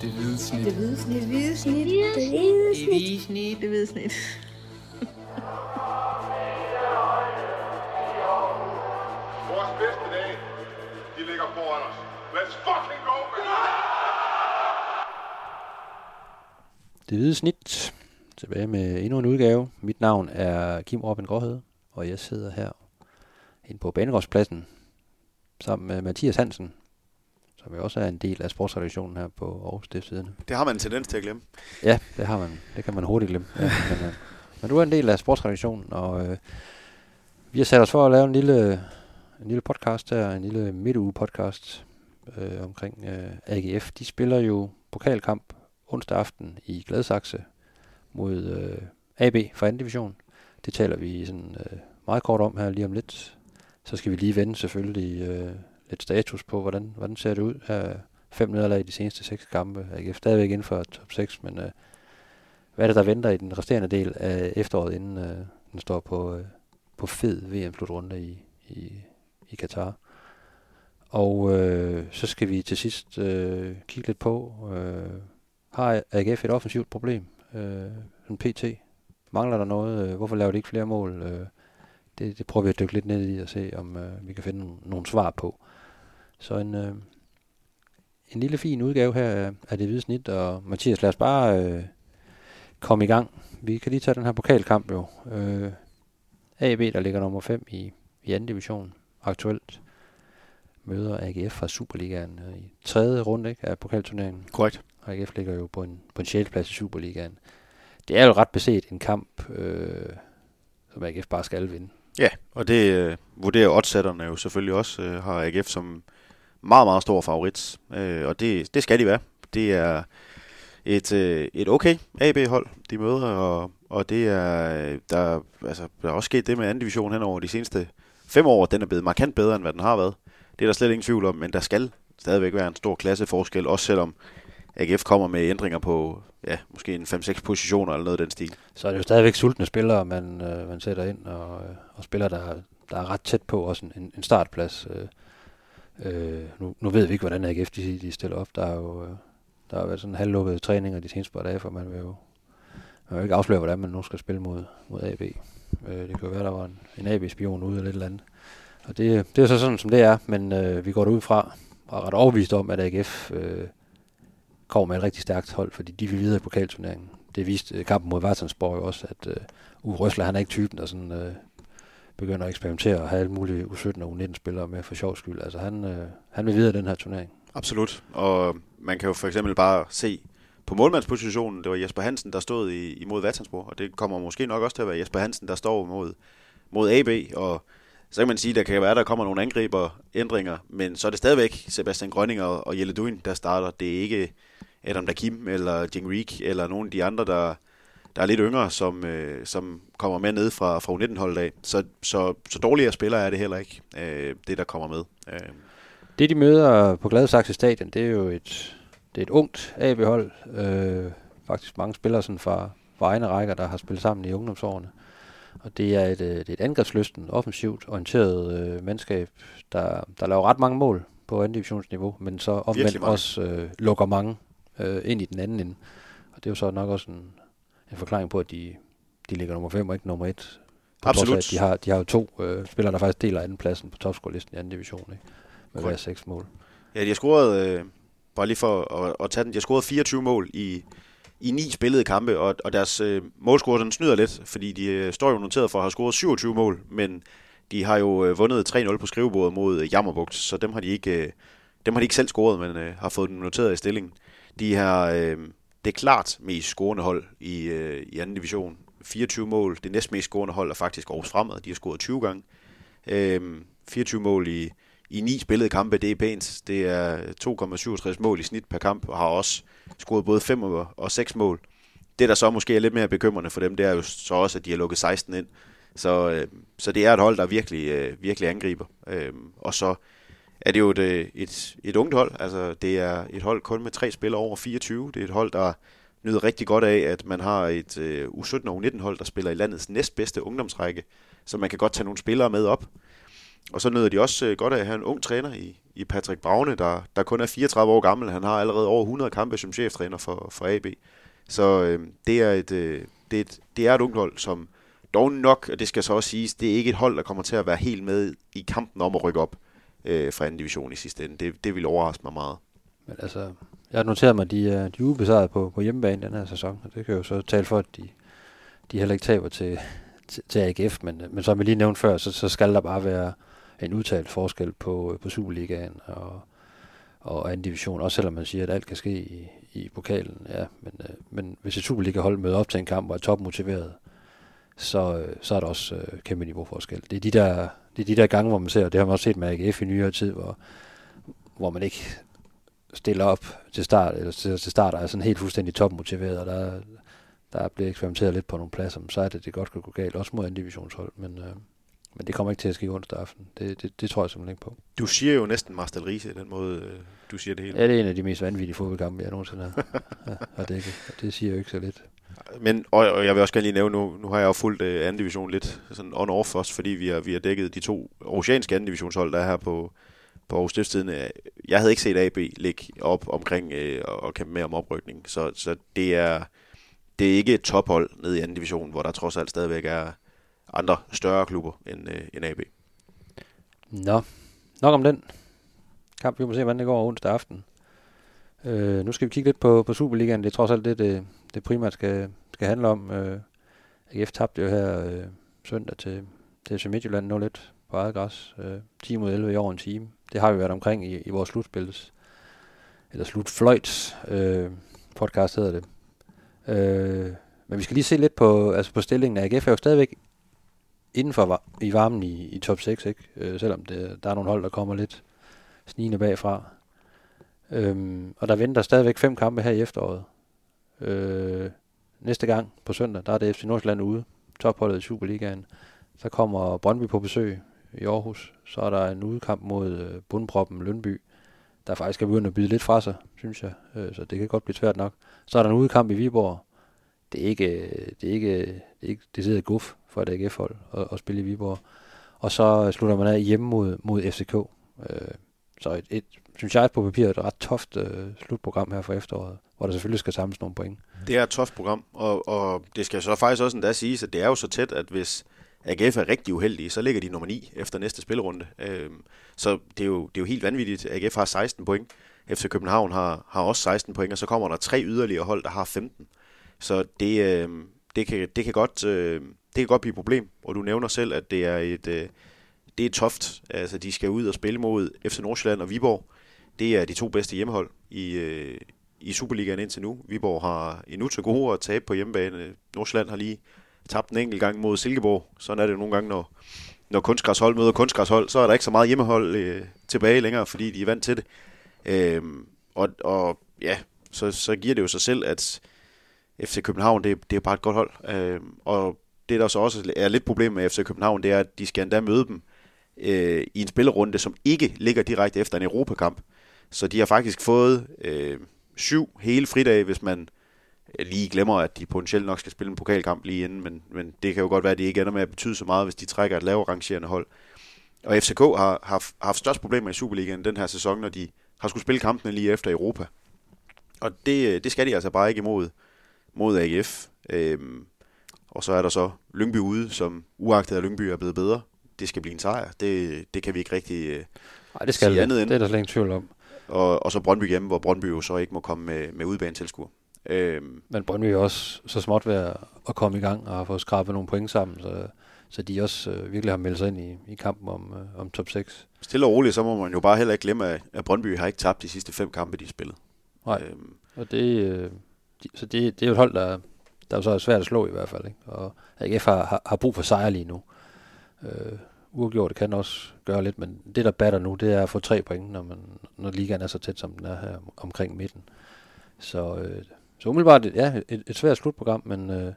Det hvide snit. Det hvide snit. Det hvide snit. Det hvide Det hvide snit. Det hvide snit. Vores bedste dage, de ligger foran os. Let's fucking go, man! Det hvide snit. Tilbage med endnu en udgave. Mit navn er Kim Robin Gråhed, og jeg sidder her inde på Banegårdspladsen sammen med Mathias Hansen, som jo også er en del af sportsredaktionen her på Aarhus Stiftstidende. Det har man en tendens til at glemme. Ja, det har man. Det kan man hurtigt glemme. Ja, men, øh, men du er en del af sportsredaktionen, og øh, vi har sat os for at lave en lille, en lille podcast her, en lille midtuge podcast øh, omkring øh, AGF. De spiller jo pokalkamp onsdag aften i Gladsaxe mod øh, AB fra 2. division. Det taler vi sådan øh, meget kort om her lige om lidt. Så skal vi lige vende selvfølgelig øh, lidt status på, hvordan, hvordan ser det ud her. Fem nederlag i de seneste seks kampe. AGF stadigvæk inden for top 6, men øh, hvad er det, der venter i den resterende del af efteråret, inden øh, den står på, øh, på fed VM-slutrunde i, i, i Katar? Og øh, så skal vi til sidst øh, kigge lidt på, øh, har AGF et offensivt problem? Øh, en PT? Mangler der noget? Øh, hvorfor laver de ikke flere mål? Øh, det, det prøver vi at dykke lidt ned i og se, om øh, vi kan finde nogle, nogle svar på. Så en, øh, en lille fin udgave her af, af det hvide snit, og Mathias, lad os bare øh, komme i gang. Vi kan lige tage den her pokalkamp jo. Øh, AB, der ligger nummer 5 i, i anden division aktuelt, møder AGF fra Superligaen øh, i tredje runde ikke, af pokalturneringen. Korrekt. Og AGF ligger jo på en, på en 6. plads i Superligaen. Det er jo ret beset en kamp, øh, som AGF bare skal vinde. Ja, og det øh, vurderer oddsætterne jo selvfølgelig også, øh, har AGF som meget, meget stor favorit. Øh, og det, det skal de være. Det er et, øh, et okay AB-hold, de møder, og, og det er, der, altså, der er også sket det med anden division hen over de seneste fem år. Den er blevet markant bedre, end hvad den har været. Det er der slet ingen tvivl om, men der skal stadigvæk være en stor klasseforskel, også selvom AGF kommer med ændringer på ja, måske en 5-6 positioner eller noget af den stil. Så er det jo stadigvæk sultne spillere, man, øh, man sætter ind, og, øh, og spillere, der, der er ret tæt på også en, en startplads. Øh, øh, nu, nu ved vi ikke, hvordan AGF de, de stiller op. Der er jo øh, der har været sådan halvlukkede træninger de seneste par dage, for man vil jo, man vil jo ikke afsløre, hvordan man nu skal spille mod, mod AB. Øh, det kan jo være, der var en, en AB-spion ude eller et eller andet. Og det, det er så sådan, som det er, men øh, vi går ud fra og er ret overbevist om, at AGF øh, kommer med et rigtig stærkt hold, fordi de vil videre i pokalturneringen. Det viste øh, kampen mod Vartensborg jo også, at øh, Uwe Røsler, han er ikke typen, der sådan, øh, begynder at eksperimentere og have alle mulige U17 og U19-spillere med for sjov skyld. Altså han, øh, han vil videre i den her turnering. Absolut, og man kan jo for eksempel bare se på målmandspositionen, det var Jesper Hansen, der stod i, imod Vatansborg, og det kommer måske nok også til at være Jesper Hansen, der står mod, mod AB, og så kan man sige, at der kan være, at der kommer nogle angriber ændringer, men så er det stadigvæk Sebastian Grønning og, og Jelle Duin, der starter. Det er ikke Adam Dakim eller Jing Reek eller nogen af de andre, der, der er lidt yngre, som, øh, som kommer med ned fra, fra U19-holdet af. Så, så, så dårligere spillere er det heller ikke, øh, det der kommer med. Øh. Det, de møder på Gladsaxe Stadion, det er jo et, det er et ungt AB-hold. Øh, faktisk mange spillere sådan fra, fra egne rækker, der har spillet sammen i ungdomsårene. Og det er et, øh, det er et angrebslysten, offensivt orienteret øh, mandskab, der, der laver ret mange mål på anden divisionsniveau, men så omvendt også øh, lukker mange øh, ind i den anden ende. Og det er jo så nok også en, en forklaring på, at de, de ligger nummer 5 og ikke nummer 1. På Absolut. Trods af, at de har, de har jo to øh, spillere, der faktisk deler anden pladsen på topscore-listen i anden division, ikke? med hver seks mål. Ja, de har scoret, øh, bare lige for at, at tage den, de har scoret 24 mål i, i ni spillede kampe, og, og deres øh, målscore den snyder lidt, fordi de øh, står jo noteret for at have scoret 27 mål, men de har jo øh, vundet 3-0 på skrivebordet mod øh, Jammerbugt, så dem har de ikke, øh, dem har de ikke selv scoret, men øh, har fået dem noteret i stilling. De har øh, det er klart mest scorende hold i, øh, i anden division. 24 mål. Det næst mest scorende hold er faktisk Aarhus Fremad. De har scoret 20 gange. Øh, 24 mål i, i ni spillede kampe, det er pænt. Det er 2,67 mål i snit per kamp, og har også scoret både 5 og 6 mål. Det, der så måske er lidt mere bekymrende for dem, det er jo så også, at de har lukket 16 ind. Så, øh, så det er et hold, der virkelig, øh, virkelig angriber. Øh, og så er det jo et, øh, et, et ungt hold. Altså, det er et hold kun med tre spillere over 24. Det er et hold, der nyder rigtig godt af, at man har et øh, U17 og U19 hold, der spiller i landets næstbedste ungdomsrække. Så man kan godt tage nogle spillere med op. og så nyder de også øh, godt af at have en ung træner i, i Patrick Braune, der, der kun er 34 år gammel. Han har allerede over 100 kampe som cheftræner for, for AB. Så øh, det, er et, øh, det, er et, det er et ungt hold, som dog nok, og det skal så også siges, det er ikke et hold, der kommer til at være helt med i kampen om at rykke op øh, fra anden division i sidste ende. Det, det vil overraske mig meget. Men altså, jeg har noteret mig, at de er, de er ubesejret på, på hjemmebane den her sæson, og det kan jo så tale for, at de, de heller ikke taber til, til, til AGF, men, men som vi lige nævnte før, så, så skal der bare være en udtalt forskel på, på Superligaen og, og anden division, også selvom man siger, at alt kan ske i, i pokalen. Ja, men, øh, men hvis et Superliga-hold møder op til en kamp og er topmotiveret, så, øh, så er der også øh, kæmpe niveauforskel. Det er, de der, det er de der gange, hvor man ser, og det har man også set med AGF i nyere tid, hvor, hvor man ikke stiller op til start, eller til, til start er sådan helt fuldstændig topmotiveret, og der, der bliver eksperimenteret lidt på nogle pladser, så er det, det godt kan gå galt, også mod en divisionshold, men, øh, men det kommer ikke til at ske onsdag aften. Det, det, det tror jeg simpelthen ikke på. Du siger jo næsten Marstal Riese, den måde, øh, du siger det hele. Ja, det er en af de mest vanvittige fodboldkampe, jeg nogensinde har, har dækket. Det siger jo ikke så lidt. Men, og, og jeg vil også gerne lige nævne, nu, nu har jeg jo fulgt uh, anden division lidt sådan on-off også, fordi vi har, vi har dækket de to oceanske anden divisionshold, der er her på, på Aarhus Stiftstiden. Jeg havde ikke set AB ligge op omkring uh, og kæmpe med om oprykning, så, så det er det er ikke et tophold nede i anden division, hvor der trods alt stadigvæk er andre større klubber end, øh, end AB. Nå, nok om den kamp. Vi må se, hvordan det går onsdag aften. Øh, nu skal vi kigge lidt på, på Superligaen. Det er trods alt det, det, det primært skal, skal handle om. Øh, AGF tabte jo her øh, søndag til, til FC Midtjylland 0 lidt på eget græs. Øh, 10 mod 11 i over en time. Det har vi været omkring i, i vores slutspils, eller slutfløjts øh, podcast hedder det. Øh, men vi skal lige se lidt på, altså på stillingen. AGF er jo stadigvæk inden for i varmen i, i top 6, ikke? Øh, selvom det, der er nogle hold, der kommer lidt snigende bagfra. Øhm, og der venter stadigvæk fem kampe her i efteråret. Øh, næste gang på søndag, der er det FC Nordsjælland ude, topholdet i Superligaen. Så kommer Brøndby på besøg i Aarhus. Så er der en udkamp mod øh, bundproppen Lønby, der faktisk er begyndt at byde lidt fra sig, synes jeg. Øh, så det kan godt blive svært nok. Så er der en udkamp i Viborg. Øh, det er ikke, det er ikke, det er ikke det sidder guf for et AGF-hold at, at, spille i Viborg. Og så slutter man af hjemme mod, mod FCK. Øh, så et, et, synes jeg på papiret et ret toft øh, slutprogram her for efteråret hvor der selvfølgelig skal samles nogle point. Det er et toft program, og, og det skal så faktisk også endda siges, at det er jo så tæt, at hvis AGF er rigtig uheldige, så ligger de nummer 9 efter næste spilrunde. Øh, så det er, jo, det er jo helt vanvittigt. AGF har 16 point, FC København har, har også 16 point, og så kommer der tre yderligere hold, der har 15. Så det, øh, det, kan, det, kan godt, øh, det kan godt blive et problem, og du nævner selv, at det er et, øh, det er toft. Altså, de skal ud og spille mod FC Nordsjælland og Viborg. Det er de to bedste hjemmehold i, øh, i Superligaen indtil nu. Viborg har endnu til gode at tabe på hjemmebane. Nordsjælland har lige tabt en enkelt gang mod Silkeborg. Sådan er det nogle gange, når, når kunstgræshold møder kunstgræshold, så er der ikke så meget hjemmehold øh, tilbage længere, fordi de er vant til det. Øh, og, og ja, så, så giver det jo sig selv, at FC København, det, det er bare et godt hold. Øh, og det, der så også er lidt problem med FC København, det er, at de skal endda møde dem øh, i en spillerunde, som ikke ligger direkte efter en Europakamp. Så de har faktisk fået øh, syv hele fridage, hvis man øh, lige glemmer, at de potentielt nok skal spille en pokalkamp lige inden, men, men det kan jo godt være, at de ikke ender med at betyde så meget, hvis de trækker et lavere rangerende hold. Og FCK har, har, har haft størst problemer i Superligaen den her sæson, når de har skulle spille kampene lige efter Europa. Og det, øh, det skal de altså bare ikke imod mod AGF. Øhm, og så er der så Lyngby ude, som uagtet at Lyngby er blevet bedre. Det skal blive en sejr. Det, det kan vi ikke rigtig øh, Nej, det skal sige andet det. End. Det er der slet ingen tvivl om. Og, og så Brøndby hjemme, hvor Brøndby jo så ikke må komme med, med udbanetilskuer. Øhm. Men Brøndby er også så småt ved at komme i gang og har fået skrabet nogle point sammen, så, så de også øh, virkelig har meldt sig ind i, i kampen om, øh, om top 6. Stille og roligt, så må man jo bare heller ikke glemme, at, at Brøndby har ikke tabt de sidste fem kampe, de har spillet. Nej, øhm. og det, øh, de, så det, det er jo et hold, der, der er så svært at slå i hvert fald. Ikke? Og AGF har, har, har brug for sejr lige nu. Øh, uafgjort kan også gøre lidt, men det, der batter nu, det er at få tre point, når, man, når ligaen er så tæt, som den er her omkring midten. Så, øh, så umiddelbart, ja, et, et svært slutprogram, men, øh,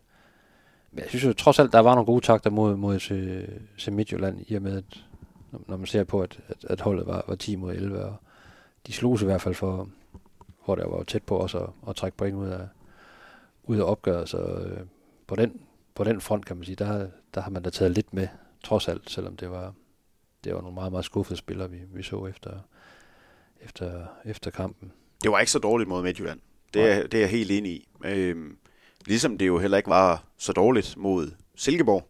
men jeg synes jo trods alt, der var nogle gode takter mod, mod til, til Midtjylland, i og med, at, når man ser på, at, at, at holdet var, var 10 mod 11, og de slog sig i hvert fald for, hvor der var tæt på også at, at trække point ud af, ud af opgøret, så øh, på, den, på den front, kan man sige, der, der har man da taget lidt med, trods alt, selvom det var, det var nogle meget, meget skuffede spillere, vi, vi så efter, efter, efter kampen. Det var ikke så dårligt mod Midtjylland. Det er, det er jeg helt enig i. Øhm, ligesom det jo heller ikke var så dårligt mod Silkeborg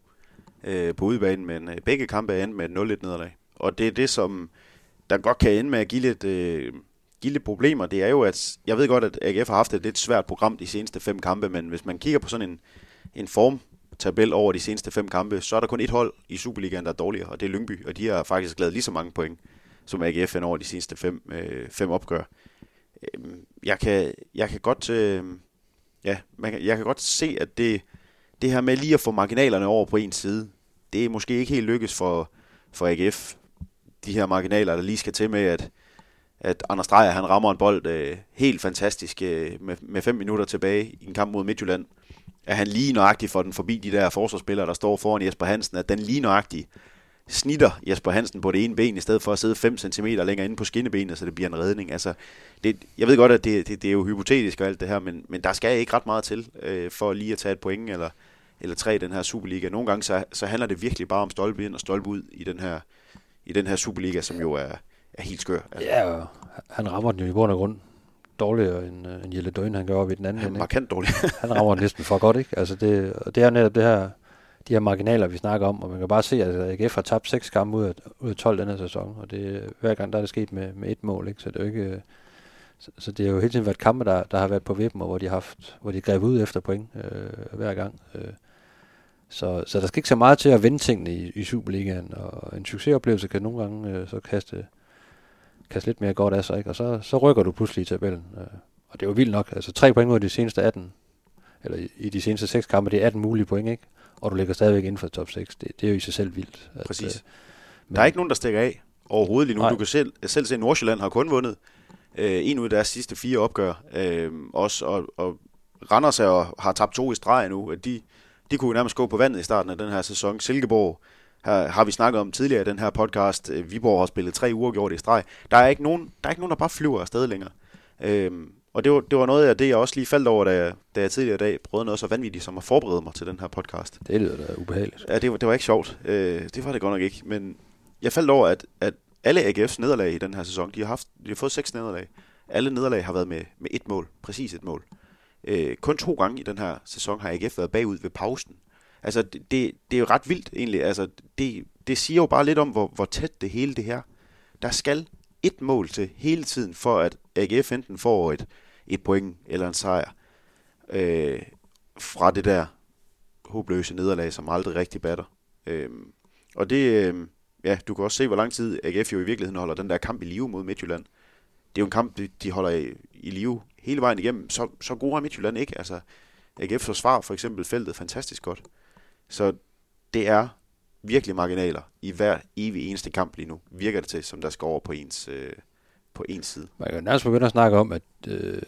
øh, på udebanen, men øh, begge kampe er endt med et 0-1 nederlag. Og det er det, som der godt kan ende med at give lidt, øh, give lidt problemer. Det er jo, at jeg ved godt, at AGF har haft et lidt svært program de seneste fem kampe, men hvis man kigger på sådan en, en formtabel over de seneste fem kampe, så er der kun et hold i Superligaen, der er dårligere, og det er Lyngby, og de har faktisk lavet lige så mange point som AGF over de seneste fem, øh, fem opgør. Øhm, jeg, kan, jeg kan godt... Øh, ja, man kan, jeg kan godt se, at det, det her med lige at få marginalerne over på en side, det er måske ikke helt lykkes for, for AGF. De her marginaler, der lige skal til med, at, at Anders Dreyer, han rammer en bold øh, helt fantastisk øh, med, med fem minutter tilbage i en kamp mod Midtjylland. At han lige nøjagtigt får den forbi de der forsvarsspillere, der står foran Jesper Hansen, at den lige nøjagtigt snitter Jesper Hansen på det ene ben, i stedet for at sidde 5 cm længere inde på skinnebenet, så det bliver en redning. Altså, det, jeg ved godt, at det, det, det er jo hypotetisk og alt det her, men, men der skal ikke ret meget til, øh, for lige at tage et point eller, eller tre i den her Superliga. Nogle gange så, så handler det virkelig bare om stolpe ind og stolpe ud i den her, i den her Superliga, som jo er, er helt skør. Altså. Ja, og han rammer den jo i bund og grund dårligere end, uh, end Jelle Døgn, han gør op i den anden ende. Markant dårlig. han rammer den næsten for godt, ikke? Altså det, det er netop det her, de her marginaler, vi snakker om, og man kan bare se, at AGF har tabt seks kampe ud af, ud af 12 denne sæson, og det, hver gang der er det sket med, med et mål, ikke? så det er jo ikke... Så, så det har jo hele tiden været kampe, der, der har været på vippen, og hvor de har haft, hvor de greb ud efter point øh, hver gang. Øh. Så, så der skal ikke så meget til at vende tingene i, i Superligaen, og en succesoplevelse kan nogle gange øh, så kaste, kaste lidt mere godt af sig, ikke? og så, så rykker du pludselig i tabellen. Øh. Og det er jo vildt nok, altså tre point ud af de seneste 18, eller i, i de seneste seks kampe, det er 18 mulige point, ikke? og du ligger stadigvæk inden for top 6. Det, det er jo i sig selv vildt. At, Præcis. Øh, men, der er ikke nogen, der stikker af overhovedet lige nu. Nej. Du kan selv, selv se, at Nordsjælland har kun vundet øh, en ud af deres sidste fire opgør. Øh, også, og, og Randers er, har tabt to i streg nu. De, de kunne jo nærmest gå på vandet i starten af den her sæson. Silkeborg har, har vi snakket om tidligere i den her podcast. Øh, Viborg har spillet tre uger gjort i streg. Der er ikke nogen, der, er ikke nogen, der bare flyver afsted længere. Øh, og det var, det var noget af det, jeg også lige faldt over, da jeg, da jeg tidligere i dag prøvede noget så vanvittigt som at forberede mig til den her podcast. Det lyder da ubehageligt. Ja, det var, det var ikke sjovt. Øh, det var det godt nok ikke. Men jeg faldt over, at, at alle AGF's nederlag i den her sæson, de har, haft, de har fået seks nederlag. Alle nederlag har været med, med et mål. Præcis et mål. Øh, kun to gange i den her sæson har AGF været bagud ved pausen. Altså, det, det, er jo ret vildt egentlig. Altså, det, det siger jo bare lidt om, hvor, hvor tæt det hele det her. Der skal et mål til hele tiden, for at AGF enten får et, et point eller en sejr øh, fra det der håbløse nederlag, som aldrig rigtig batter. Øh, og det, øh, ja, du kan også se, hvor lang tid AGF jo i virkeligheden holder den der kamp i live mod Midtjylland. Det er jo en kamp, de, de holder i, i live hele vejen igennem. Så, så gode er Midtjylland ikke. Altså, AGF forsvar for eksempel feltet fantastisk godt. Så det er virkelig marginaler i hver evig eneste kamp lige nu, virker det til, som der skal over på ens, øh, på ens side. Man kan nærmest begynde at snakke om, at øh,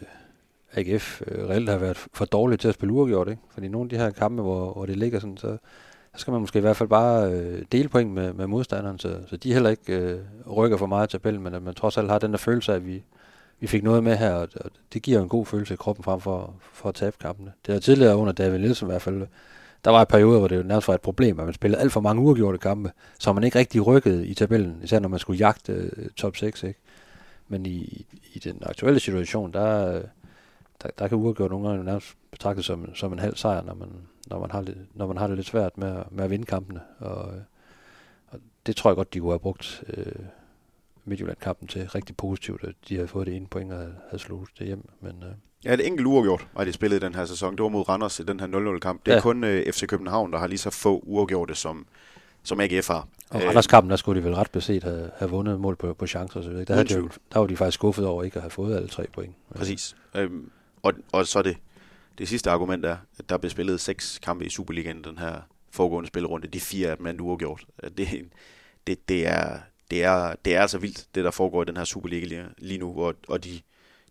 AGF øh, reelt har været for dårligt til at spille uafgjort, ikke? Fordi nogle af de her kampe, hvor, hvor det ligger sådan, så, så skal man måske i hvert fald bare øh, dele point med, med modstanderen, så, så de heller ikke øh, rykker for meget i tabellen, men at man trods alt har den der følelse af, at vi, vi fik noget med her, og, og det giver en god følelse i kroppen frem for, for at tabe kampene. Det har tidligere under David Nielsen i hvert fald der var en periode, hvor det jo nærmest var et problem, at man spillede alt for mange uafgjorte kampe, så man ikke rigtig rykkede i tabellen, især når man skulle jagte øh, top 6. Ikke? Men i, i den aktuelle situation, der, øh, der, der kan uafgjort nogle gange nærmest betragtes som, som en halv sejr, når man, når man, har, lidt, når man har det lidt svært med, med at vinde kampene. Og, øh, og det tror jeg godt, de kunne have brugt øh, Midtjylland-kampen til rigtig positivt, at de havde fået det ene point og havde slået det hjem. Men, øh, Ja, det enkelt uafgjort var de spillet i den her sæson. Det var mod Randers i den her 0-0-kamp. Det er ja. kun øh, FC København, der har lige så få uafgjorte, som, som AGF har. Og Randers kampen, der skulle de vel ret beset have, have vundet mål på, på chancer og så videre. Der, havde de, der var de faktisk skuffet over ikke at have fået alle tre point. Præcis. Øhm, og, og så det, det sidste argument er, at der blev spillet seks kampe i Superligaen den her foregående spillerunde. De fire af dem er uafgjort. Det, det, det, er, det, er, det er altså vildt, det der foregår i den her Superliga lige, lige nu, og, og de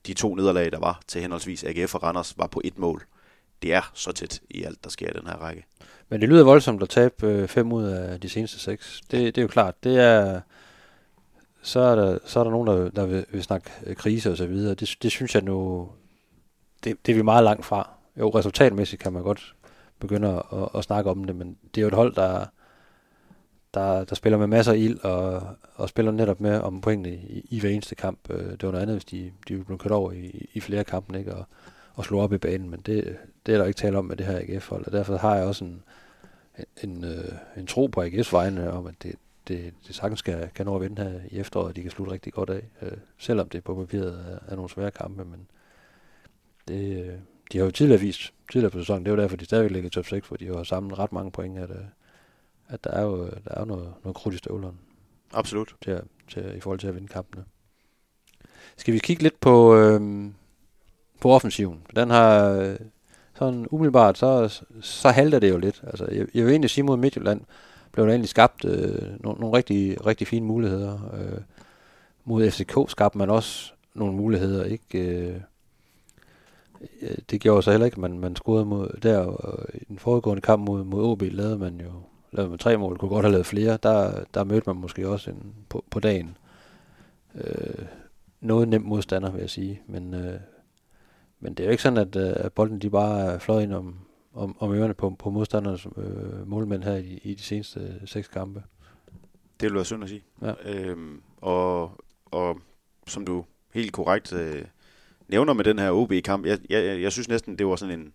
de to nederlag, der var til henholdsvis AGF og Randers, var på et mål. Det er så tæt i alt, der sker i den her række. Men det lyder voldsomt at tabe øh, fem ud af de seneste seks. Det, det er jo klart. Det er, så, er der, så er der nogen, der, der vil, vil snakke øh, krise og så videre. Det, det synes jeg nu, det, det er vi meget langt fra. Jo, resultatmæssigt kan man godt begynde at, at, at snakke om det, men det er jo et hold, der, der, der spiller med masser af ild, og, og spiller netop med om pointene i, i hver eneste kamp. Øh, det var noget andet, hvis de, de blev kørt over i, i flere kampe, ikke? Og, og slog op i banen, men det, det er der ikke tale om med det her AGF-hold, og derfor har jeg også en, en, en, en tro på AGF's vegne om, at det, det, det sagtens skal, kan nå at vinde her i efteråret, og de kan slutte rigtig godt af, øh, selvom det på papiret er, er nogle svære kampe, men det, øh, de har jo tidligere vist, tidligere på sæsonen, det er jo derfor, de stadigvæk ligger i top 6, for de har samlet ret mange point, at, øh, at der er jo, der er jo noget, noget krudt i støvlerne. Absolut. Til, til, I forhold til at vinde kampene. Skal vi kigge lidt på, øh, på offensiven? Den har øh, sådan umiddelbart, så, så halter det jo lidt. Altså, jeg, jeg vil egentlig sige mod Midtjylland, blev der egentlig skabt øh, nogle, nogle rigtig, rigtig fine muligheder. Øh, mod FCK skabte man også nogle muligheder, ikke? Øh, det gjorde så heller ikke, at man, man scorede mod der, og i den foregående kamp mod, mod OB lavede man jo lavede man tre mål, kunne godt have lavet flere. Der, der mødte man måske også en, på, på dagen. Øh, noget nemt modstander, vil jeg sige. Men, øh, men det er jo ikke sådan, at, øh, at bolden de bare er fløjet ind om, om, om ørerne på, på modstandernes øh, målmænd her i, i de seneste seks kampe. Det vil være synd at sige. Ja. Øhm, og, og som du helt korrekt øh, nævner med den her OB-kamp, jeg, jeg, jeg synes næsten, det var sådan en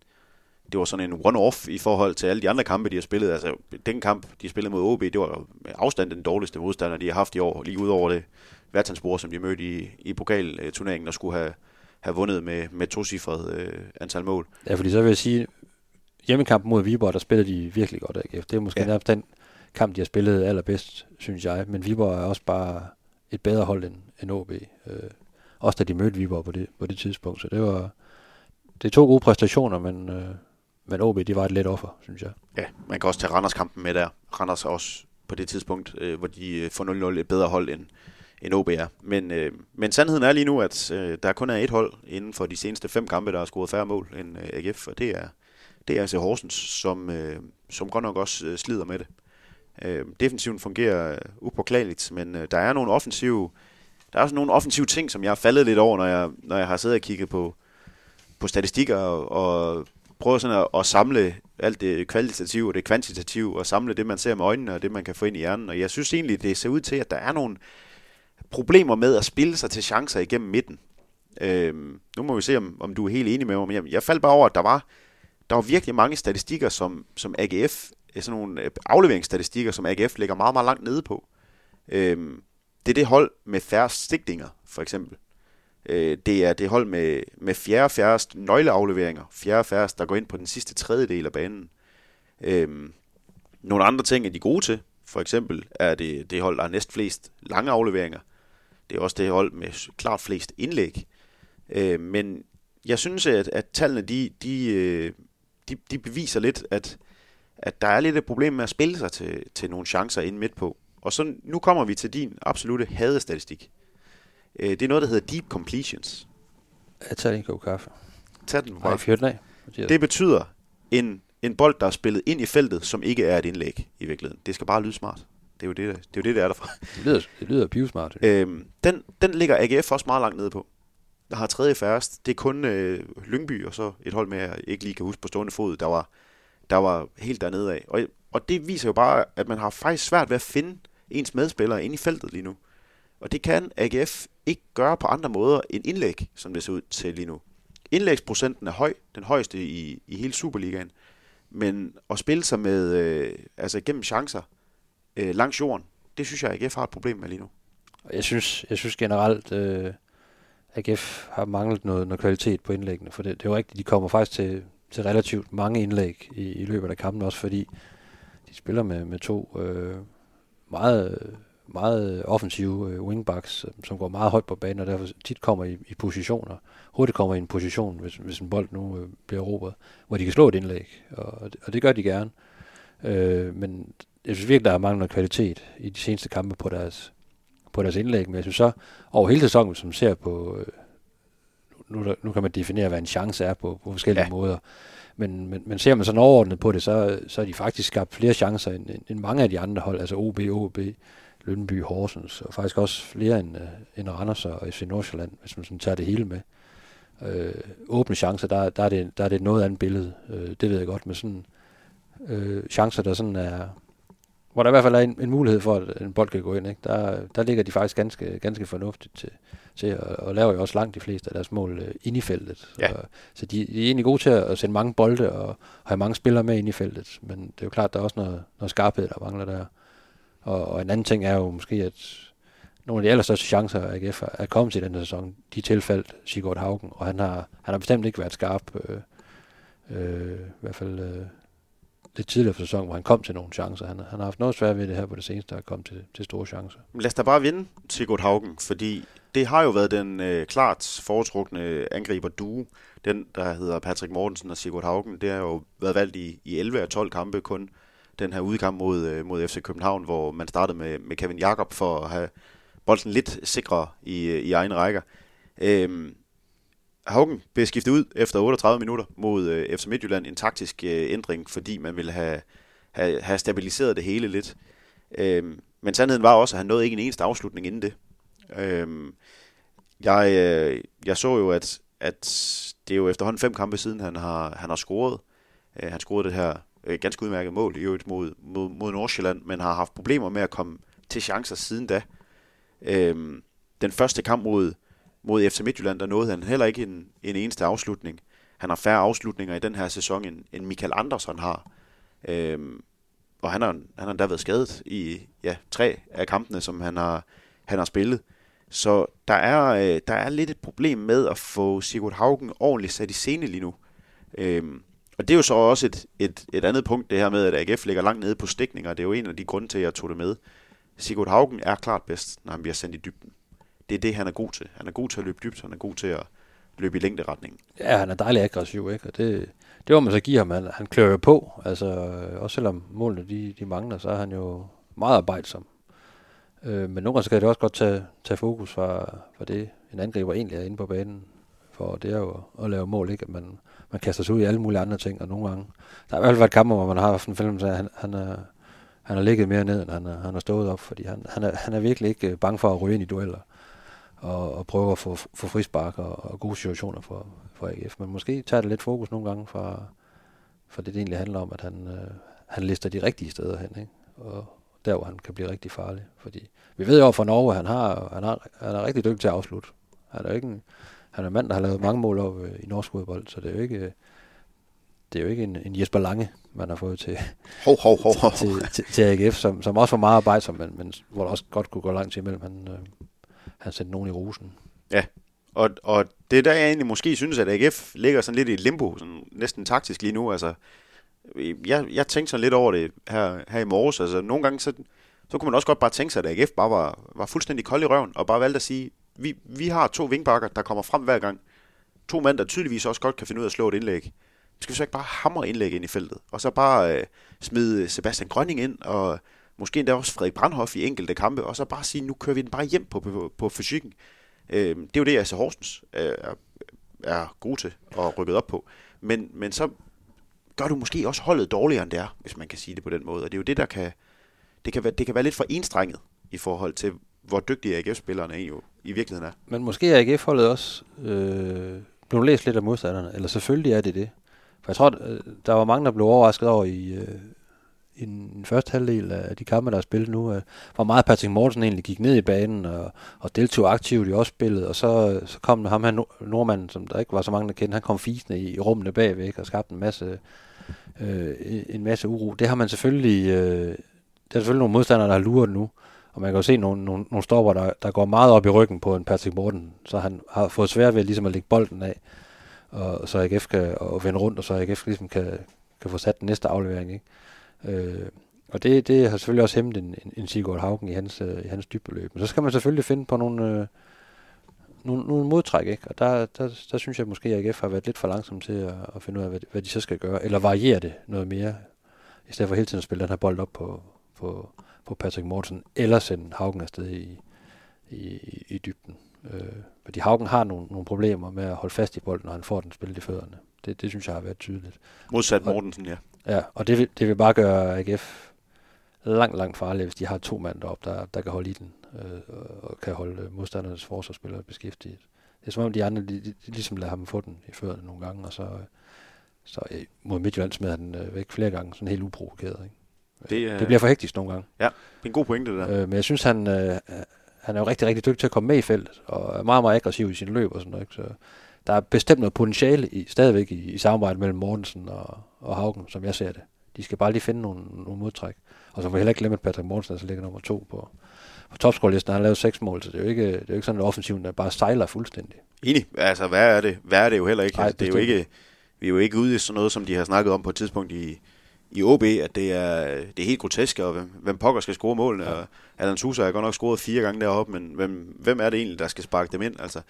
det var sådan en one-off i forhold til alle de andre kampe, de har spillet. Altså, den kamp, de spillede mod OB, det var afstand den dårligste modstander, de har haft i år, lige ud over det værtandsbord, som de mødte i, i pokalturneringen, og skulle have, have vundet med, med to-cifret øh, antal mål. Ja, fordi så vil jeg sige, hjemmekampen mod Viborg, der spiller de virkelig godt AGF. Det er måske ja. nærmest den kamp, de har spillet allerbedst, synes jeg. Men Viborg er også bare et bedre hold end, end OB. Øh, også da de mødte Viborg på det, på det tidspunkt. Så det var det er to gode præstationer, men, øh, men OB, de var et let offer, synes jeg. Ja, man kan også tage Randers-kampen med der. Randers er også på det tidspunkt, øh, hvor de øh, får 0-0 et bedre hold end, end OB er. Men, øh, men sandheden er lige nu, at øh, der kun er et hold inden for de seneste fem kampe, der har scoret færre mål end øh, AGF, og det er, det er altså Horsens, som, øh, som godt nok også øh, slider med det. Øh, defensiven fungerer øh, upåklageligt, men øh, der er nogle offensive der er også nogle offensive ting, som jeg har faldet lidt over, når jeg, når jeg har siddet og kigget på, på statistikker og, og prøver sådan at, at samle alt det kvalitative og det kvantitative, og samle det, man ser med øjnene, og det, man kan få ind i hjernen. Og jeg synes egentlig, det ser ud til, at der er nogle problemer med at spille sig til chancer igennem midten. Øhm, nu må vi se, om, om du er helt enig med mig. Jeg, jeg faldt bare over, at der var, der var virkelig mange statistikker, som, som AGF, øh, sådan nogle øh, afleveringsstatistikker, som AGF ligger meget, meget langt nede på. Øhm, det er det hold med færre stikninger, for eksempel. Øh, det er det hold med, med fjerde færrest nøgleafleveringer, fjerde færrest, der går ind på den sidste tredjedel af banen. Øh, nogle andre ting er de gode til. For eksempel er det det hold, der har næst flest lange afleveringer. Det er også det hold med klart flest indlæg. Øh, men jeg synes, at, at tallene de, de, øh, de, de beviser lidt, at, at der er lidt et problem med at spille sig til, til nogle chancer ind midt på. Og så nu kommer vi til din absolute hadestatistik. Øh, det er noget, der hedder deep completions. Jeg tager en kop kaffe. Tag den bare. Nej, den af. Det betyder en, en bold, der er spillet ind i feltet, som ikke er et indlæg i virkeligheden. Det skal bare lyde smart. Det er jo det, det, er, jo det, det er derfra. Det lyder, det lyder pivsmart. Øhm, den, den ligger AGF også meget langt nede på. Der har tredje færrest. Det er kun øh, Lyngby og så et hold med, jeg ikke lige kan huske på stående fod, der var, der var helt dernede af. Og, og det viser jo bare, at man har faktisk svært ved at finde ens medspillere ind i feltet lige nu. Og det kan AGF ikke gøre på andre måder end indlæg, som det ser ud til lige nu. Indlægsprocenten er høj, den højeste i, i hele Superligaen. Men at spille sig med, øh, altså gennem chancer øh, langs jorden, det synes jeg, AGF har et problem med lige nu. Jeg synes, jeg synes generelt, øh, AGF har manglet noget, noget kvalitet på indlæggene, for det, det er jo rigtigt, de kommer faktisk til, til relativt mange indlæg i, i løbet af kampen, også fordi de spiller med, med to øh, meget meget offensive øh, wingbacks, øh, som går meget højt på banen, og derfor tit kommer i, i positioner, hurtigt kommer i en position, hvis, hvis en bold nu øh, bliver råbet, hvor de kan slå et indlæg, og, og det gør de gerne. Øh, men jeg synes virkelig, der er manglet kvalitet i de seneste kampe på deres, på deres indlæg, men jeg synes så, over hele sæsonen, som ser på, øh, nu, nu kan man definere, hvad en chance er på, på forskellige ja. måder, men, men, men ser man sådan overordnet på det, så, så har de faktisk skabt flere chancer end, end mange af de andre hold, altså OB, OB, Lønby, Horsens, og faktisk også flere end, øh, end Randers og FC Nordsjælland, hvis man sådan tager det hele med. Øh, åbne chancer, der, der, er det, der er det noget andet billede, øh, det ved jeg godt, men sådan øh, chancer, der sådan er, hvor der i hvert fald er en, en mulighed for, at en bold kan gå ind. Ikke? Der, der ligger de faktisk ganske, ganske fornuftigt til, til at, og laver jo også langt de fleste af deres mål øh, ind i feltet. Ja. Og, så de, de er egentlig gode til at sende mange bolde og have mange spillere med ind i feltet. Men det er jo klart, der er også noget, noget skarphed, der mangler der. Og, og en anden ting er jo måske, at nogle af de allerstørste chancer, AGF er kommet til i den sæson, de tilfaldt Sigurd Haugen, og han har, han har bestemt ikke været skarp, øh, øh, i hvert fald øh, lidt tidligere for sæsonen, hvor han kom til nogle chancer. Han, han har haft noget svært ved det her på det seneste, at komme til, til store chancer. Lad os da bare vinde Sigurd Haugen, fordi det har jo været den øh, klart foretrukne angriber duo. Den, der hedder Patrick Mortensen og Sigurd Haugen, det har jo været valgt i, i 11 af 12 kampe kun. Den her udkamp mod, øh, mod FC København, hvor man startede med, med Kevin Jakob for at have bolden lidt sikre i, øh, i egen rækker. Øhm, Haugen blev skiftet ud efter 38 minutter mod øh, FC Midtjylland. En taktisk øh, ændring, fordi man ville have, have, have stabiliseret det hele lidt. Øhm, men sandheden var også, at han nåede ikke en eneste afslutning inden det. Øhm, jeg, øh, jeg så jo, at, at det er jo efterhånden fem kampe siden, han har, han har scoret. Øh, han scorede det her øh, ganske udmærket mål i øvrigt mod, mod, mod Nordsjælland, men har haft problemer med at komme til chancer siden da. Øhm, den første kamp mod, mod FC Midtjylland, der nåede han heller ikke en, en eneste afslutning. Han har færre afslutninger i den her sæson, end, end Michael Andersson har. Øhm, og han har, han har da været skadet i ja, tre af kampene, som han har, han har spillet. Så der er, øh, der er lidt et problem med at få Sigurd Haugen ordentligt sat i scene lige nu. Øhm, og det er jo så også et, et, et andet punkt, det her med, at AGF ligger langt nede på stikninger. Det er jo en af de grunde til, at jeg tog det med. Sigurd Haugen er klart bedst, når han bliver sendt i dybden. Det er det, han er god til. Han er god til at løbe dybt, han er god til at løbe i længderetningen. Ja, han er dejlig aggressiv, ikke? Og det, det var man så give ham. Han, han klør jo på. Altså, også selvom målene de, de mangler, så er han jo meget arbejdsom. Øh, men nogle gange så kan det også godt tage, tage fokus fra, fra det, en angriber egentlig er inde på banen. For det er jo at lave mål, ikke? At man, man kaster sig ud i alle mulige andre ting, og nogle gange... Der har i hvert fald været kampe, hvor man har haft en film, så han, han, er, han har ligget mere ned, end han, er, han har stået op, fordi han, han, er, han er virkelig ikke øh, bange for at ryge ind i dueller og, og prøve at få, få frispark og, og gode situationer for, for AGF. Men måske tager det lidt fokus nogle gange fra, for det, det egentlig handler om, at han, øh, han lister de rigtige steder hen, ikke? og der, hvor han kan blive rigtig farlig. Fordi vi ved jo fra Norge, at han, har, han, har, han er rigtig dygtig til at afslutte. Han er jo ikke en, han er en mand, der har lavet mange mål op øh, i norsk fodbold, så det er jo ikke, det er jo ikke en, en Jesper Lange, man har fået til, Hov, hov, hov, hov. til, til, til AGF, som, som også var meget arbejdsom, men, men hvor der også godt kunne gå lang tid imellem. Han, øh, han sendte nogen i rosen. Ja, og, og det er der, jeg egentlig måske synes, at AGF ligger sådan lidt i limbo, sådan næsten taktisk lige nu. Altså, jeg, jeg tænkte sådan lidt over det her, her i morges. Altså, nogle gange, så, så kunne man også godt bare tænke sig, at AGF bare var, var fuldstændig kold i røven, og bare valgte at sige, vi, vi har to vingbakker, der kommer frem hver gang. To mænd, der tydeligvis også godt kan finde ud af at slå et indlæg. Skal vi så ikke bare hamre indlæg ind i feltet, og så bare øh, smide øh, Sebastian Grønning ind, og måske endda også Frederik Brandhoff i enkelte kampe, og så bare sige, nu kører vi den bare hjem på, på, på fysikken. Øh, det er jo det, AC Horsens øh, er, er god til og rykket op på. Men, men så gør du måske også holdet dårligere, end det er, hvis man kan sige det på den måde. Og det er jo det, der kan, det kan være, det kan være lidt for enstrenget i forhold til, hvor dygtige AGF-spillerne er jo i virkeligheden er. Men måske er AGF-holdet også øh, blevet læst lidt af modstanderne, eller selvfølgelig er det det. For jeg tror, øh, der var mange, der blev overrasket over i, øh, i den første halvdel af de kampe, der er spillet nu, øh, hvor meget Patrick Mortensen egentlig gik ned i banen og, og deltog aktivt i også spillet, og så, så kom ham her nordmanden, som der ikke var så mange, der kendte, han kom fisende i, i rummene bagvæk og skabte en masse, øh, en masse uro. Det har man selvfølgelig, øh, der er selvfølgelig nogle modstandere, der har luret nu, og man kan jo se nogle, nogle, nogle stopper, der, der går meget op i ryggen på en Patrick Morten, så han har fået svært ved ligesom at lægge bolden af, og så AGF kan og vende rundt, og så AGF ligesom kan, kan få sat den næste aflevering. Ikke? Øh, og det, det har selvfølgelig også hæmmet en, en, en Sigurd Haugen i hans, øh, i hans dybbeløb. Men så skal man selvfølgelig finde på nogle, øh, nogle, nogle modtræk, ikke? Og der, der, der synes jeg måske, at AGF har været lidt for langsom til at, at finde ud af, hvad, hvad de så skal gøre. Eller variere det noget mere, i stedet for hele tiden at spille den her bold op på, på, på Patrick Mortensen, eller sende Haugen afsted i, i, i, dybden. Øh, fordi Haugen har nogle, nogle problemer med at holde fast i bolden, når han får den spillet i fødderne. Det, det synes jeg har været tydeligt. Modsat Mortensen, ja. Ja, og det vil, det vil bare gøre AGF langt, langt farligt, hvis de har to mand deroppe, der, der kan holde i den, øh, og kan holde modstandernes forsvarsspillere beskæftiget. Det er som om de andre, de, de, de ligesom lader ham få den i fødderne nogle gange, og så, så øh, mod Midtjylland smed han øh, væk flere gange, sådan helt uprovokeret. Ikke? Det, øh, Det bliver for hektisk nogle gange. Ja, det er en god pointe, det der. Øh, men jeg synes, han, øh, han er jo rigtig, rigtig dygtig til at komme med i feltet, og er meget, meget aggressiv i sin løb og sådan noget. Ikke? Så der er bestemt noget potentiale i, stadigvæk i, i samarbejdet mellem Mortensen og, og Haugen, som jeg ser det. De skal bare lige finde nogle, nogle modtræk. Og så får vi heller ikke glemme, at Patrick Mortensen altså ligger nummer to på, på topscore-listen. Han har lavet seks mål, så det er jo ikke, det er jo ikke sådan en offensiv, der bare sejler fuldstændig. Enig. Altså, hvad er det? Hvad er det jo heller ikke? Nej, altså, det er jo ikke vi er jo ikke ude i sådan noget, som de har snakket om på et tidspunkt i, i OB, at det er, det er helt grotesk, og hvem, hvem pokker skal score målene. Ja. Og Alan Sousa har godt nok scoret fire gange deroppe, men hvem, hvem er det egentlig, der skal sparke dem ind? Altså,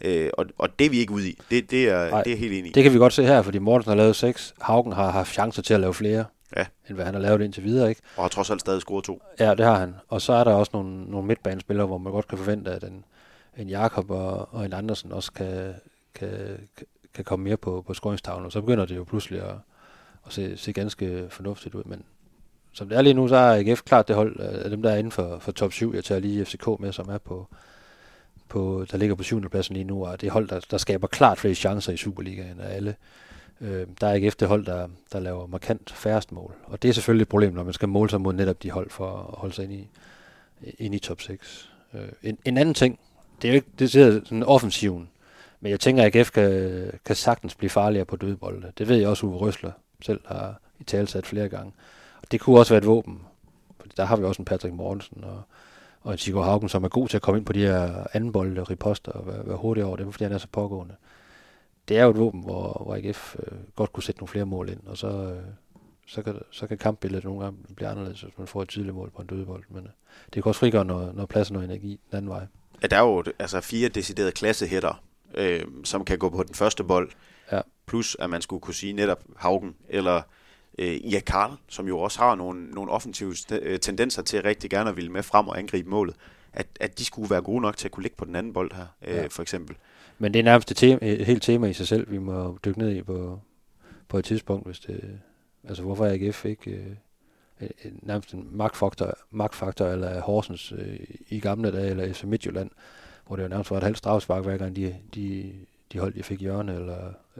øh, og, og det er vi ikke ude i. Det, det, er, Nej, det er helt enig i. Det kan vi godt se her, fordi Mortensen har lavet seks. Haugen har haft chancer til at lave flere, Ja. end hvad han har lavet indtil videre. Ikke? Og har trods alt stadig scoret to. Ja, det har han. Og så er der også nogle, nogle midtbanespillere, hvor man godt kan forvente, at en, en Jakob og, og en Andersen også kan, kan, kan komme mere på, på scoringstavlen. Og så begynder det jo pludselig at, og se, se ganske fornuftigt ud. Men som det er lige nu, så er AGF klart det hold øh, af dem, der er inden for, for top 7. Jeg tager lige FCK med, som er på, på der ligger på 7. pladsen lige nu, og det hold, der, der skaber klart flere chancer i Superligaen af alle. Øh, der er AGF det hold, der, der laver markant færrest mål. Og det er selvfølgelig et problem, når man skal måle sig mod netop de hold for at holde sig ind i, ind i top 6. Øh, en, en anden ting, det er jo ikke det er sådan offensiven, men jeg tænker, at AGF kan, kan sagtens blive farligere på dødbolde. Det ved jeg også, Uwe Røsler selv har i talsat flere gange. Og det kunne også være et våben. Fordi der har vi også en Patrick Mortensen og, og en Sigurd Haugen, som er god til at komme ind på de her anden bolde, riposter og være, være hurtig over dem, fordi han er så pågående. Det er jo et våben, hvor, hvor AGF øh, godt kunne sætte nogle flere mål ind, og så, øh, så, kan, så kan kampbilledet nogle gange blive anderledes, hvis man får et tydeligt mål på en dødbold. Men øh, det kan også frigøre noget, noget plads og noget energi den anden vej. Ja, der er jo altså fire deciderede klassehætter, øh, som kan gå på den første bold. Ja. Plus, at man skulle kunne sige netop Haugen eller øh, Karl, som jo også har nogle, nogle offensive øh, tendenser til at rigtig gerne at ville med frem og angribe målet. At, at de skulle være gode nok til at kunne ligge på den anden bold her, øh, Ja. for eksempel. Men det er nærmest et, tema, et helt tema i sig selv, vi må dykke ned i på, på et tidspunkt, hvis det... Altså, hvorfor AGF ikke øh, nærmest en magtfaktor, magtfaktor eller Horsens øh, i gamle dage, eller FC Midtjylland, hvor det jo nærmest var et halvt strafspark, hver gang de, de, de hold, de fik hjørne, eller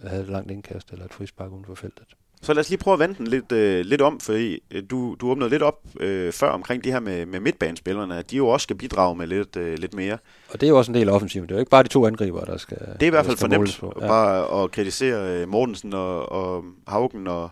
havde et langt indkast, eller et frispark uden for feltet. Så lad os lige prøve at vende den lidt, øh, lidt om, for du, du åbnede lidt op øh, før omkring det her med, med midtbanespillerne, at de jo også skal bidrage med lidt, øh, lidt mere. Og det er jo også en del af offensiven. Det er jo ikke bare de to angriber, der skal Det er i hvert fald skal for måles nemt på. ja. bare at kritisere øh, Mortensen og, og Haugen og,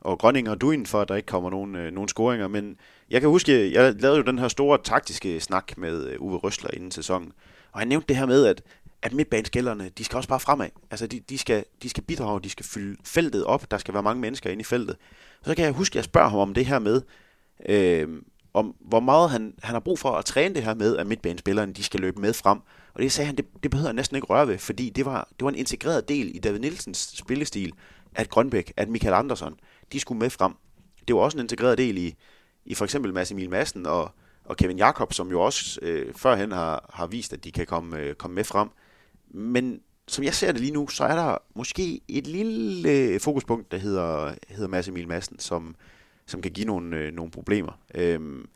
og Grønning og Duin for, at der ikke kommer nogen, øh, nogen scoringer. Men jeg kan huske, jeg lavede jo den her store taktiske snak med øh, Uwe Røsler inden sæsonen. Og han nævnte det her med, at, at midtbaneskælderne, de skal også bare fremad. Altså, de, de, skal, de skal bidrage, de skal fylde feltet op. Der skal være mange mennesker inde i feltet. Så kan jeg huske, at jeg spørger ham om det her med, øh, om hvor meget han, han har brug for at træne det her med, at midtbanespillerne de skal løbe med frem. Og det sagde han, det, det behøver jeg næsten ikke røre ved, fordi det var, det var en integreret del i David Nielsens spillestil, at Grønbæk, at Michael Andersson, de skulle med frem. Det var også en integreret del i, i for eksempel Mads Emil Madsen og, og Kevin Jakob, som jo også øh, førhen har, har vist, at de kan komme, øh, komme med frem. Men som jeg ser det lige nu, så er der måske et lille øh, fokuspunkt, der hedder, hedder Mads Emil Madsen, som, som kan give nogle, øh, nogle problemer. Øhm,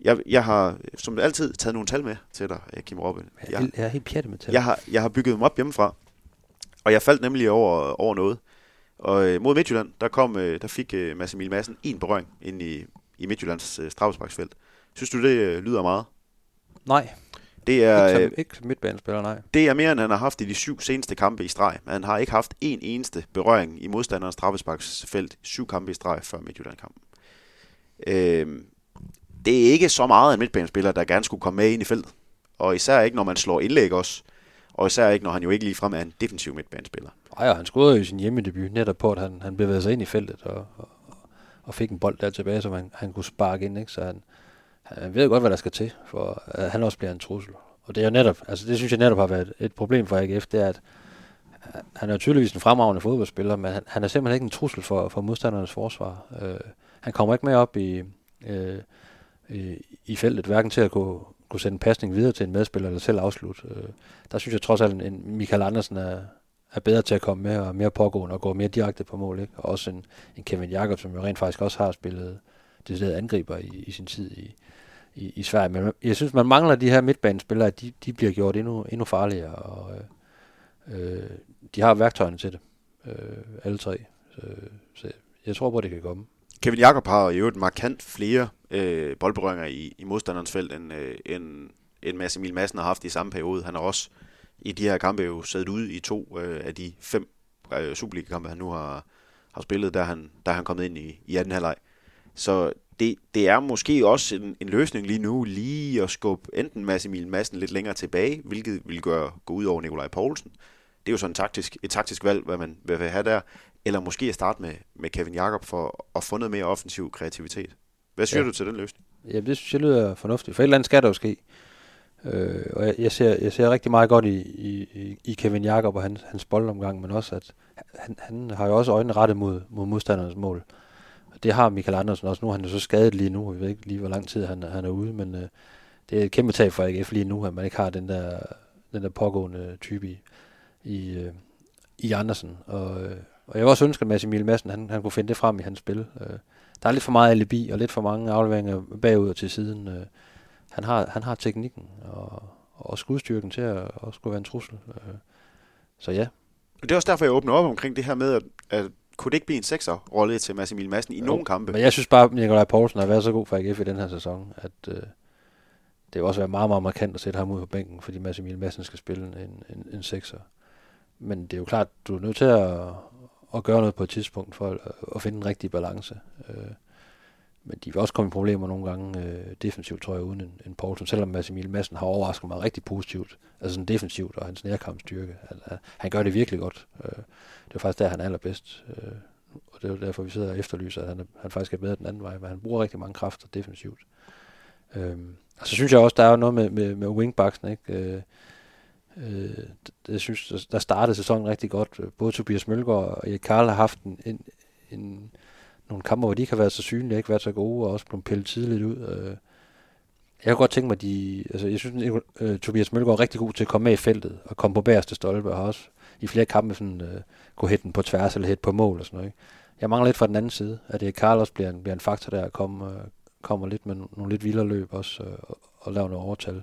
jeg, jeg har som altid taget nogle tal med til dig, øh, Kim Robin. Jeg, Jeg, jeg, jeg er helt pjattet med tal. jeg, har, jeg har bygget dem op hjemmefra, og jeg faldt nemlig over, over noget. Og øh, mod Midtjylland, der, kom, øh, der fik øh, Mads Emil Madsen en berøring ind i, i Midtjyllands øh, straffesparksfelt. Synes du, det øh, lyder meget? Nej, Det er, ikke, øh, som, ikke som midtbanespiller, nej. det er mere, end han har haft i de syv seneste kampe i streg. Han har ikke haft en eneste berøring i modstanderens straffesparksfelt. Syv kampe i streg før Midtjylland-kampen. Øh, det er ikke så meget en midtbanespiller, der gerne skulle komme med ind i feltet. Og især ikke, når man slår indlæg også. Og især ikke, når han jo ikke ligefrem er en defensiv midtbanespiller. Ej, og han scorede jo i sin hjemmedebut netop på, at han, han bevægede sig ind i feltet og, og, og fik en bold der tilbage, som han, han kunne sparke ind. Ikke? Så han, han ved godt, hvad der skal til, for at han også bliver en trussel. Og det er jo netop, altså det synes jeg netop har været et problem for AGF, det er, at øh, han er tydeligvis en fremragende fodboldspiller, men han, han er simpelthen ikke en trussel for, for modstandernes forsvar. Øh, han kommer ikke med op i, øh, i, i feltet, hverken til at kunne, kunne sende en pasning videre til en medspiller eller selv afslutte. Øh, der synes jeg trods alt, en, en Michael Andersen er, er bedre til at komme med og er mere pågående og gå mere direkte på mål. Ikke? Og også en, en Kevin Jakob, som jo rent faktisk også har spillet decideret angriber i, i sin tid i, i, i Sverige. Men jeg synes, man mangler de her midtbanespillere, at de, de bliver gjort endnu, endnu farligere. Og, øh, øh, de har værktøjerne til det, øh, alle tre. Så, så jeg tror på, at det kan komme. Kevin Jakob har i et markant flere øh, boldberøringer i, i modstanderens felt, end, øh, end, end Mads Emil Madsen har haft i samme periode. Han har også i de her kampe jo siddet ude i to øh, af de fem øh, Superliga-kampe, han nu har, har spillet, da han, da han kommet ind i, i 18. halvleg. Så det, det er måske også en, en løsning lige nu, lige at skubbe enten Mads Emil Madsen lidt længere tilbage, hvilket vil gøre, gå ud over Nikolaj Poulsen. Det er jo sådan taktisk, et taktisk valg, hvad man vil have der. Eller måske at starte med, med Kevin Jakob for at få noget mere offensiv kreativitet. Hvad siger ja. du til den løsning? Ja, det synes jeg lyder fornuftigt. For et eller andet skal der jo ske. Øh, og jeg, jeg, ser, jeg ser rigtig meget godt i, i, i Kevin Jakob og hans, hans boldomgang, men også at han, han har jo også øjnene rettet mod, mod modstandernes mål det har Michael Andersen også. Nu er han jo så skadet lige nu. Jeg ved ikke lige, hvor lang tid han, han er ude, men øh, det er et kæmpe tab for AGF lige nu, at man ikke har den der, den der pågående type i, i, øh, i Andersen. Og, øh, og jeg vil også ønske, at Mads Emil Madsen, han, han kunne finde det frem i hans spil. Øh, der er lidt for meget alibi og lidt for mange afleveringer bagud og til siden. Øh, han, har, han har teknikken og, og skudstyrken til at, at skulle være en trussel. Øh, så ja. Det er også derfor, jeg åbner op omkring det her med, at, at kunne det ikke blive en sekser-rolle til Mads Emil Madsen i jo, nogle kampe? Men jeg synes bare, at Nikolaj Poulsen har været så god for AGF i den her sæson, at øh, det vil også være meget, meget markant at sætte ham ud på bænken, fordi Mads Emil Madsen skal spille en, en, en sekser. Men det er jo klart, du er nødt til at, at gøre noget på et tidspunkt for at, at finde en rigtig balance. Øh, men de vil også komme i problemer nogle gange øh, defensivt, tror jeg, uden en, en Poulsen, selvom Mads Emil Madsen har overrasket mig rigtig positivt, altså sådan defensivt og hans nærkampstyrke. Han, han gør det virkelig godt. Øh, det er faktisk der, han er allerbedst. Øh, og det er derfor, vi sidder og efterlyser, at han, er, han faktisk er bedre den anden vej, men han bruger rigtig mange kræfter defensivt. Øh, og så synes jeg også, der er noget med, med, med wingbacksen, ikke? Øh, Øh, jeg synes, der startede sæsonen rigtig godt. Både Tobias Mølgaard og Erik Karl har haft en, en, en, nogle kampe, hvor de ikke har været så synlige, ikke været så gode, og også blevet pillet tidligt ud. Øh, jeg kunne godt tænke mig, at de, altså jeg synes, at øh, Tobias Mølgaard er rigtig god til at komme med i feltet, og komme på bagerste stolpe, og har også i flere kampe sådan, uh, gå hætte den på tværs, eller hætte på mål og sådan noget. Ikke? Jeg mangler lidt fra den anden side, at det er Carlos bliver en, bliver en faktor der, og kommer, uh, kommer lidt med nogle lidt vildere løb også, uh, og, og laver noget overtal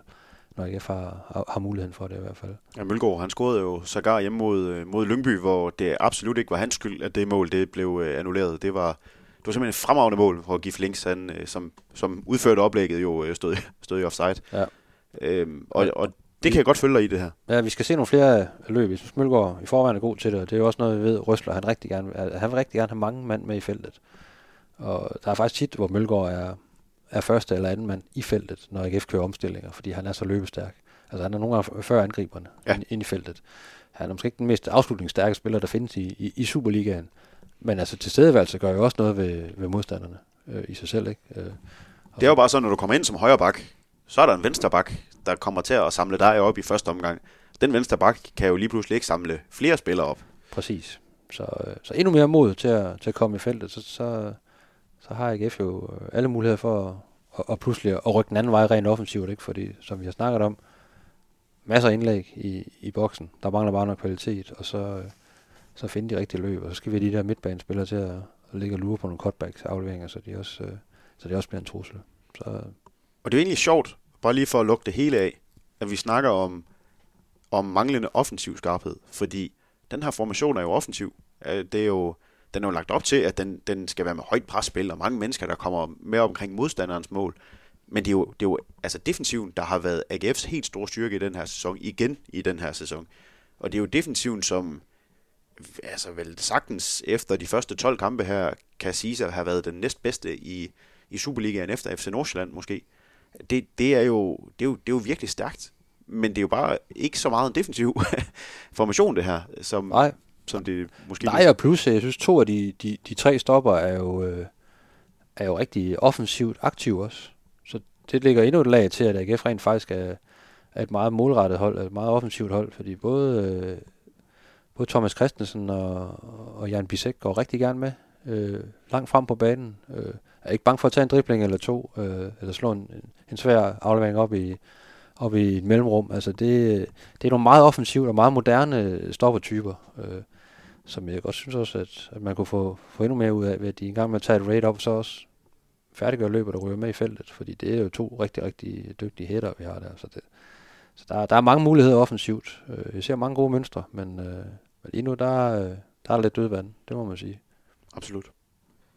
når AGF har, har, muligheden for det i hvert fald. Ja, Mølgaard, han scorede jo sågar hjemme mod, mod Lyngby, hvor det absolut ikke var hans skyld, at det mål det blev annulleret. Det var, var simpelthen et fremragende mål, hvor Gif Links, han, øh, som, som udførte oplægget, jo stod, stod i offside. Ja. Øhm, og, og det kan jeg godt følge dig i det her. Ja, vi skal se nogle flere løb. Hvis Mølgaard i forvejen er god til det, og det er jo også noget, vi ved, Røsler, han, rigtig gerne, han vil rigtig gerne have mange mand med i feltet. Og der er faktisk tit, hvor Mølgaard er, er første eller anden mand i feltet, når AGF kører omstillinger, fordi han er så løbestærk. Altså han er nogle gange før angriberne ja. ind, ind i feltet. Han er måske ikke den mest afslutningsstærke spiller, der findes i, i, i Superligaen. Men altså tilstedeværelse gør jo også noget ved, ved modstanderne øh, i sig selv. Ikke? Øh, det er jo bare sådan, når du kommer ind som højre bak, så er der en venstre bak, der kommer til at samle dig op i første omgang. Den venstre bak kan jo lige pludselig ikke samle flere spillere op. Præcis. Så, øh, så endnu mere mod til at, til at komme i feltet, så, så, så har AGF jo øh, alle muligheder for at, og, og pludselig at rykke den anden vej rent offensivt, ikke? fordi som vi har snakket om, masser af indlæg i, i boksen, der mangler bare noget kvalitet, og så, øh, så finde de rigtige løb, og så skal vi have de der midtbanespillere til at, at ligge og lure på nogle cutbacks afleveringer, så de også, øh, så de også bliver en trussel. Så, og det er egentlig sjovt, bare lige for at lukke det hele af, at vi snakker om, om manglende offensiv skarphed, fordi den her formation er jo offensiv. Det er jo, den er jo lagt op til, at den, den skal være med højt presspil, og mange mennesker, der kommer med omkring modstanderens mål. Men det er jo, det er jo altså defensiven, der har været AGF's helt store styrke i den her sæson, igen i den her sæson. Og det er jo defensiven, som altså vel sagtens efter de første 12 kampe her, kan sige at have været den næstbedste i, i Superligaen efter FC Nordsjælland måske. Det, det, er jo, det, er jo, det er jo virkelig stærkt. Men det er jo bare ikke så meget en defensiv formation, det her, som, Nej som det måske... Nej, og plus, jeg synes, to af de, de, de tre stopper er jo, øh, er jo rigtig offensivt aktive også. Så det ligger endnu et lag til, at AGF rent faktisk er, er et meget målrettet hold, et meget offensivt hold, fordi både, øh, både Thomas Christensen og, og Jan Bisek går rigtig gerne med, øh, langt frem på banen. Øh, er ikke bange for at tage en dribling eller to, øh, eller slå en, en svær aflevering op i, op i et mellemrum. Altså det, det er nogle meget offensivt og meget moderne stoppertyper. Øh, som jeg godt synes også, at, at man kunne få, få endnu mere ud af, ved at de engang med at tage et raid op, så også færdiggøre løbet og ryger med i feltet, fordi det er jo to rigtig, rigtig dygtige hætter, vi har der. Så, det, så der, der er mange muligheder offensivt. Øh, jeg ser mange gode mønstre, men, øh, men lige nu, der, øh, der er lidt dødvand, det må man sige. Absolut.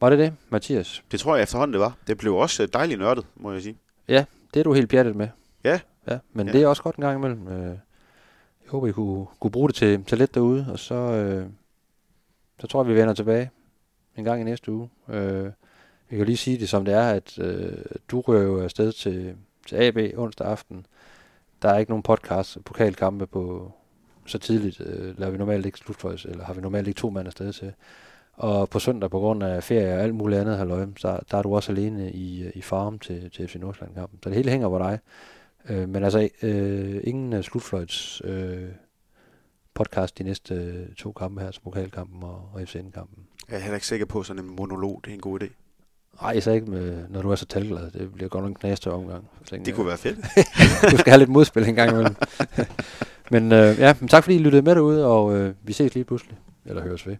Var det det, Mathias? Det tror jeg efterhånden, det var. Det blev også øh, dejligt nørdet, må jeg sige. Ja, det er du helt pjattet med. Ja. Ja, men Ja. det er også godt en gang imellem. Øh, jeg håber, I kunne, kunne bruge det til, til lidt derude, og så, øh, så tror jeg, vi vender tilbage en gang i næste uge. Øh, jeg kan lige sige det som det er, at øh, du rører jo afsted til, til AB onsdag aften. Der er ikke nogen podcast pokalkampe på så tidligt. Øh, laver vi normalt ikke slutføjs, eller har vi normalt ikke to mand afsted til. Og på søndag, på grund af ferie og alt muligt andet, halløj, så der er du også alene i, i farm til, til FC Nordsjælland-kampen. Så det hele hænger på dig. Øh, men altså, øh, ingen uh, slutfløjts øh, podcast de næste øh, to kampe her, som pokalkampen og, og FCN-kampen. Jeg er heller ikke sikker på, sådan en monolog, det er en god idé. Nej, så ikke, med, når du er så talglad. Det bliver godt nok en knæste omgang. Det kunne være fedt. du skal have lidt modspil en gang imellem. men øh, ja, men tak fordi I lyttede med derude, og øh, vi ses lige pludselig. Eller høres ved.